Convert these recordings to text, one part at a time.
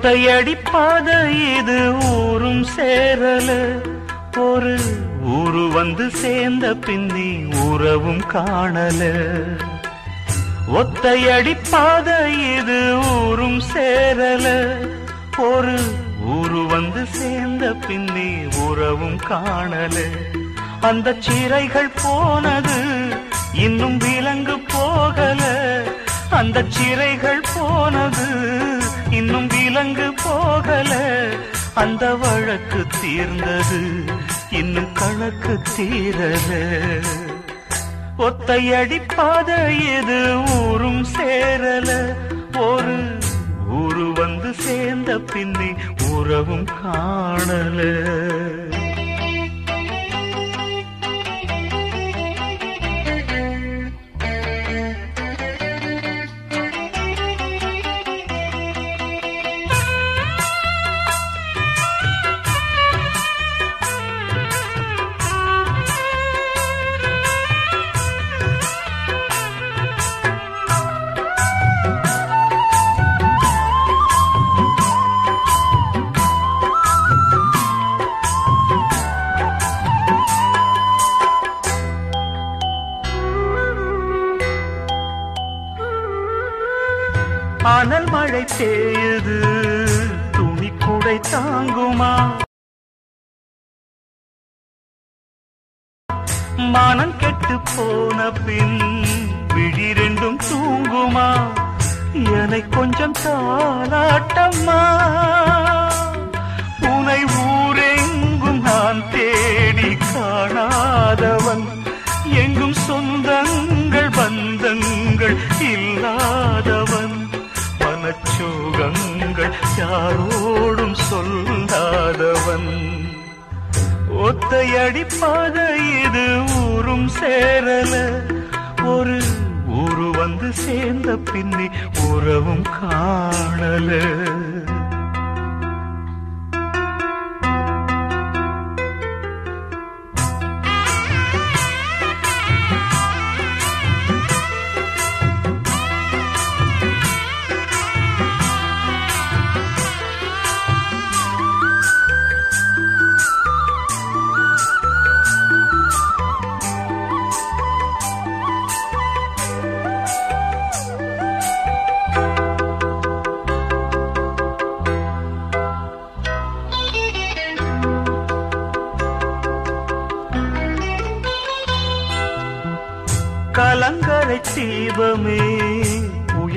ஒத்தையடி இது ஊரும் சேரல. ஒரு ஊரு வந்து சேர்ந்த பின்னி உறவும் காணல. ஒத்தையடி பாத இது ஊரும் சேரல. ஒரு ஊரு வந்து சேர்ந்த பின்னி உறவும் காணல. அந்த சிறைகள் போனது இன்னும் விலங்கு போகல. அந்த சிறைகள் போனது இன்னும் விலங்கு போகல. அந்த வழக்கு தீர்ந்தது இன்னும் கணக்கு தீரல. ஒத்தையடிப்பாத எது இது ஊரும் சேரல. ஒரு ஊரு வந்து சேர்ந்த பின்னி உறவும் காணல. ஒத்தையடி பாத இது ஊரும் சேரல. ஒரு ஊரு வந்து சேர்ந்த பின்னி உறவும் காணல.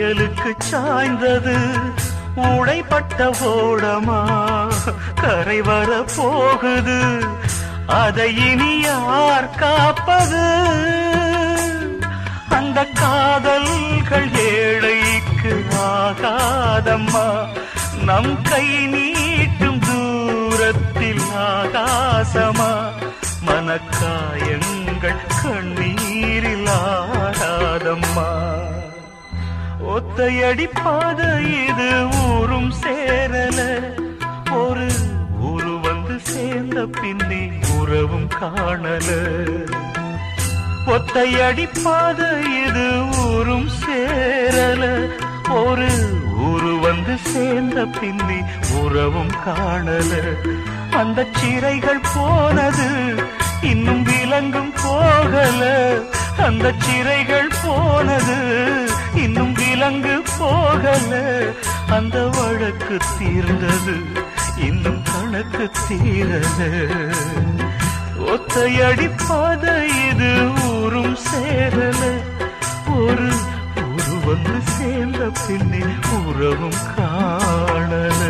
புயலுக்கு சாய்ந்தது. உடைப்பட்ட ஓடமா கரை வர போகுது. அதை இனி யார் காப்பது? அந்த காதல்கள் ஏழைக்கு ஆகாதம்மா. நம் கை நீட்டும் தூரத்தில் ஆகாசமா. மனக்காயங்கள் ஒத்தையடி இது ஊரும் சேரல. ஒரு ஊரு வந்து சேர்ந்த பின்னி உறவும் காணல. ஒத்தையடிப்பாத இது ஊரும் சேரல. ஒரு ஊரு வந்து சேர்ந்த பின்னி உறவும் காணல. அந்த சிறைகள் போனது இன்னும் விலங்கும் போகல. அந்த சிறை போகல அந்த வழக்கு தீர்ந்தது இன்னும் கணக்கு தீரல. ஒத்தையடி பாத இது ஊரும் சேரல. ஒரு ஊரு வந்து சேர்ந்த பின்னே உறவும் காணல.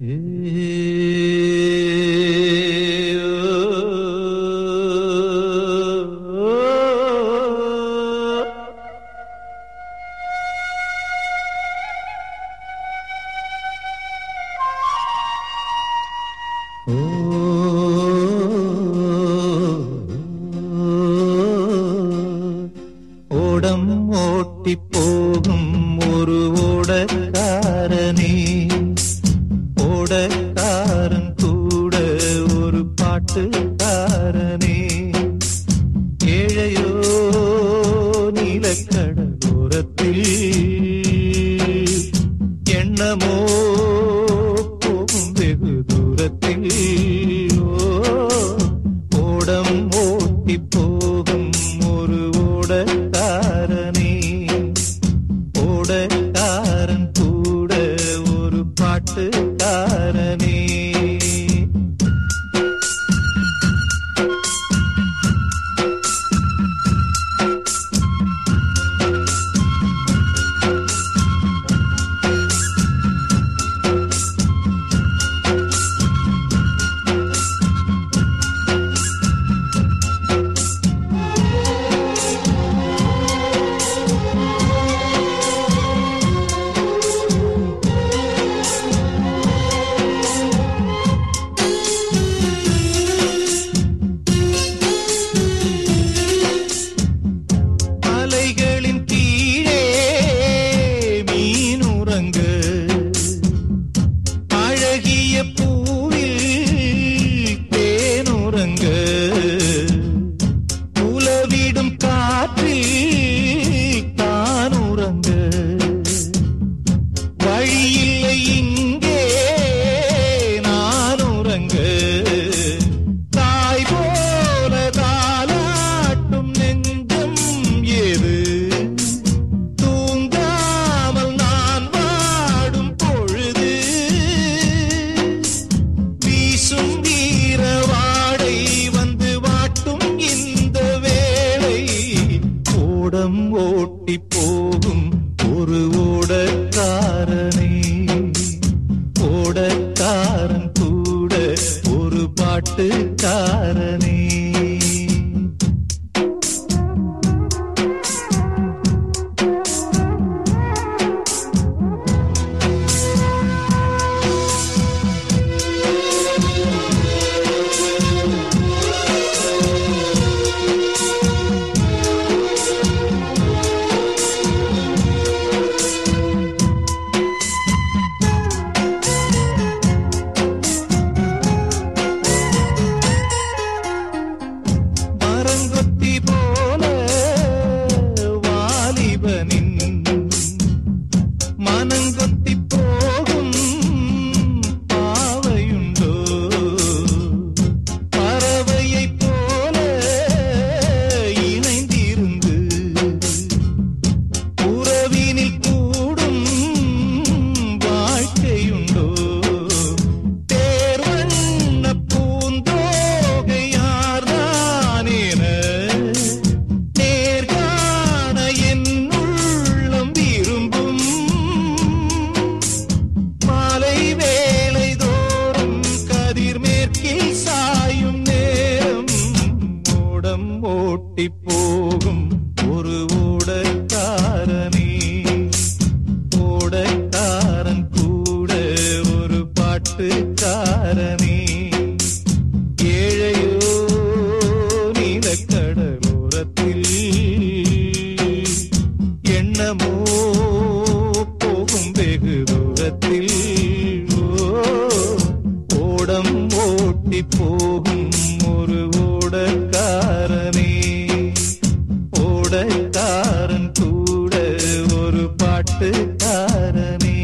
ஓடம் ஒரு அழகிய பூவில் பாட்டுக்காரனே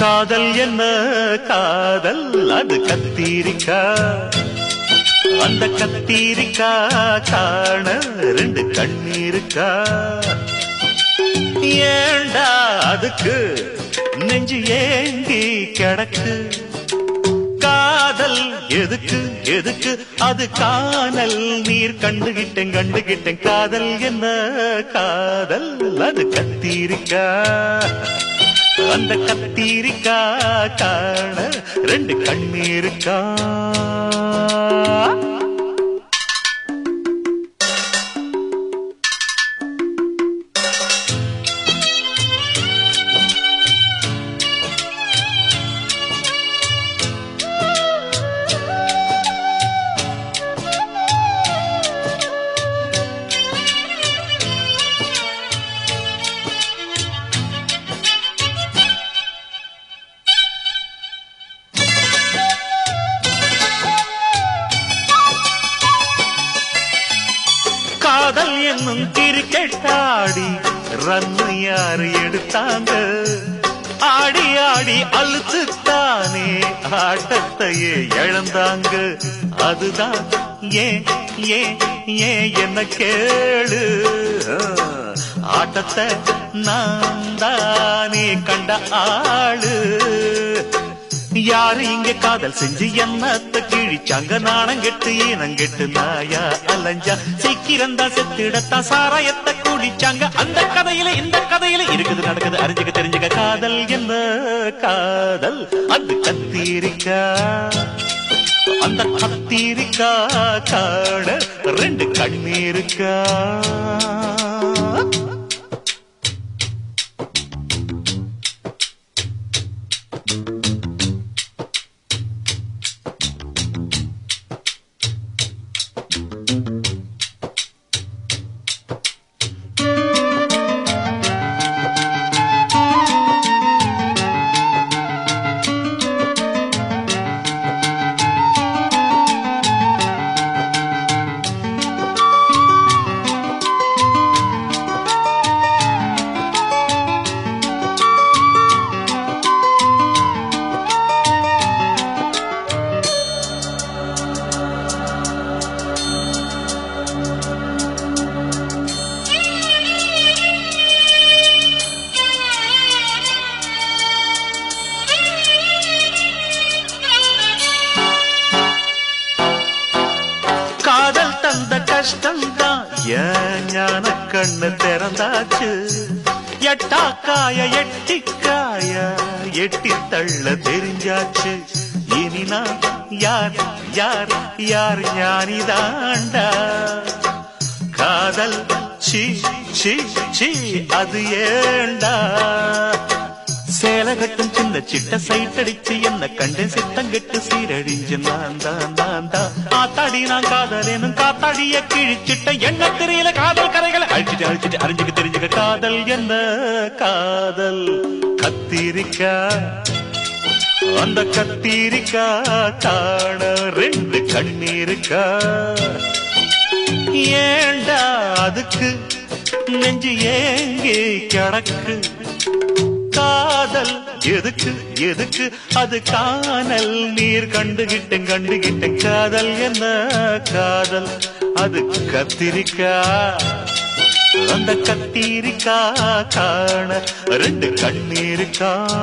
காதல் என்ன? காதல் அது கத்தீரிக்கா. அந்த கத்தீரிக்கா காண ரெண்டு கண்ணீருக்கா. ஏண்டா அதுக்கு நெஞ்சு ஏங்கி கிடக்கு. காதல் எதுக்கு எதுக்கு? அது காணல். நீர் கண்டுகிட்டேன் கண்டுகிட்டேன். காதல் என்ன? காதல். அது கத்தீரிக்கா. அந்த கத்தீரிக்கா காண. ரெண்டு கண்ணீருக்கா. ஏன் ஏன் என்ன கேளு? ஆட்டத்தை நான் தானே கண்ட ஆளு. யாரு இங்க காதல் செஞ்சு என்னத்த கிழிச்சாங்க? நாணம் கெட்டு ஈனம் கெட்டு நாயா அலைஞ்சா? சீக்கிரம் தான் சாராயத்தை குடிச்சாங்க. அந்த கதையில இந்த கதையில இருக்குது நடக்குது அறிஞ்சுக்க தெரிஞ்சுக்க. காதல் என்ன காதல்? அது கத்திரிக்கா. அந்த கத்தீரிக்கா காட ரெண்டு கண்ணீருக்கா. சிட்ட சைட் அடிச்சு என்ன கண்டு சித்தங்கெட்டு சீரழிஞ்சு நான் தான் நான் தான். ஆத்தாடி நான் காதலேனும் காத்தாடிய கிழிச்சிட்ட என்ன தெரியல காதல் கரைகளை அழிச்சிட்டு அழிச்சிட்டு அறிஞ்சுக்க தெரிஞ்சுக்க காதல் என்ன? காதல் கத்திரிக்கா? அந்த கத்திரிக்கா காண ரெண்டு கண்ணீருக்கா? ஏண்டா அதுக்கு நெஞ்சு ஏங்கி கிடக்கு? காதல் எதுக்கு எதுக்கு? அது காணல் நீர் கண்டுகிட்டேன் கண்டுகிட்டேன். காதல் என்ன காதல்? அது கத்திரிக்கா. அந்த கத்திரிக்கா காண ரெண்டு கண்ணீருக்கா.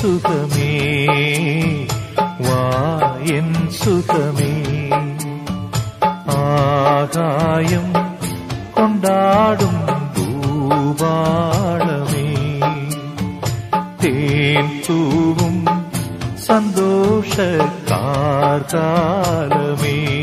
സുഖമേ. വായൻ സുഖമേ. ആകായം കൊണ്ടാടും ഭൂപാടമേ തേൻ തൂവും സന്തോഷക്കാർക്കാലമേ.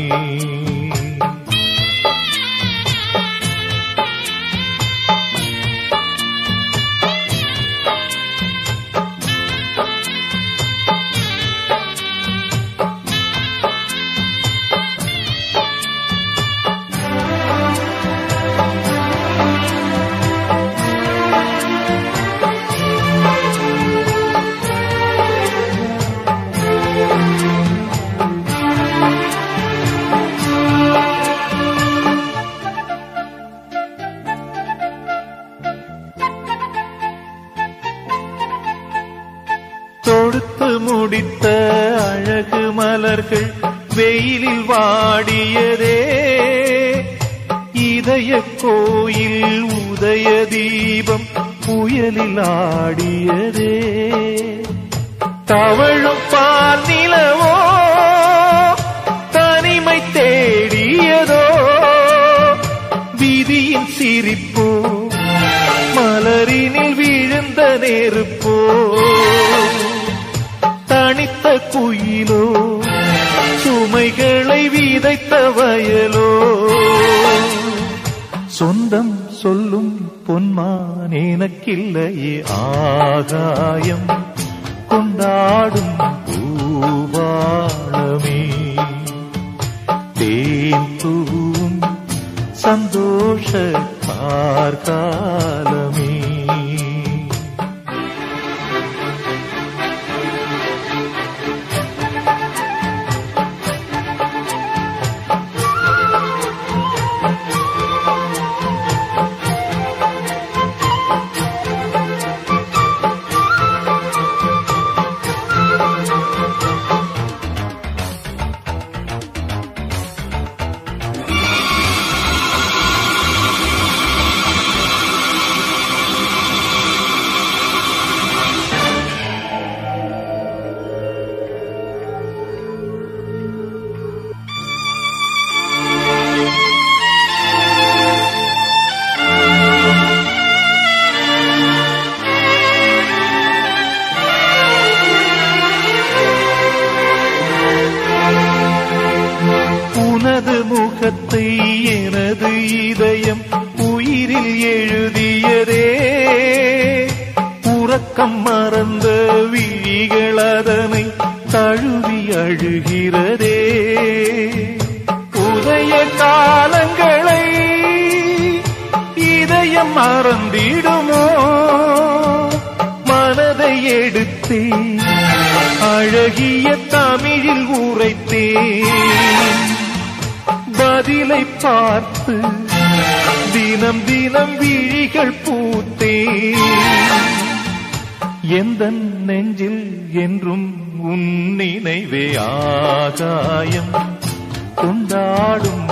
தூவும் முடித்த அழகு மலர்கள் வெயிலில் வாடியதே. இதய கோயில் உதய தீபம் புயலில் ஆடியதே. தவழுப்பால் நிலவோ தனிமை தேடியதோ. விதியின் சிரிப்போ மலரினில் விழுந்த நெருப்போ. புயிலோ சுமைகளை விதைத்த வயலோ. சொந்தம் சொல்லும் பொன்மான் எனக்கில்லையே ஆகாயம் கொண்டாடும் பூவாளமே. தேன் தூவும் சந்தோஷ முகத்தை எனது இதயம் உயிரில் எழுதியதே. உறக்கம் மறந்த விழிகள் அதனை தழுவி அழுகிறதே. உதய காலங்களை இதயம் மறந்திடுமோ? மனதை எடுத்தே. அழகிய தமிழில் உரைத்தேன் மதிலை பார்த்து தினம் தினம் விழிகள் பூத்தே. எந்த நெஞ்சில் என்றும் உன் நினைவே ஆகாயம். கொண்டாடும்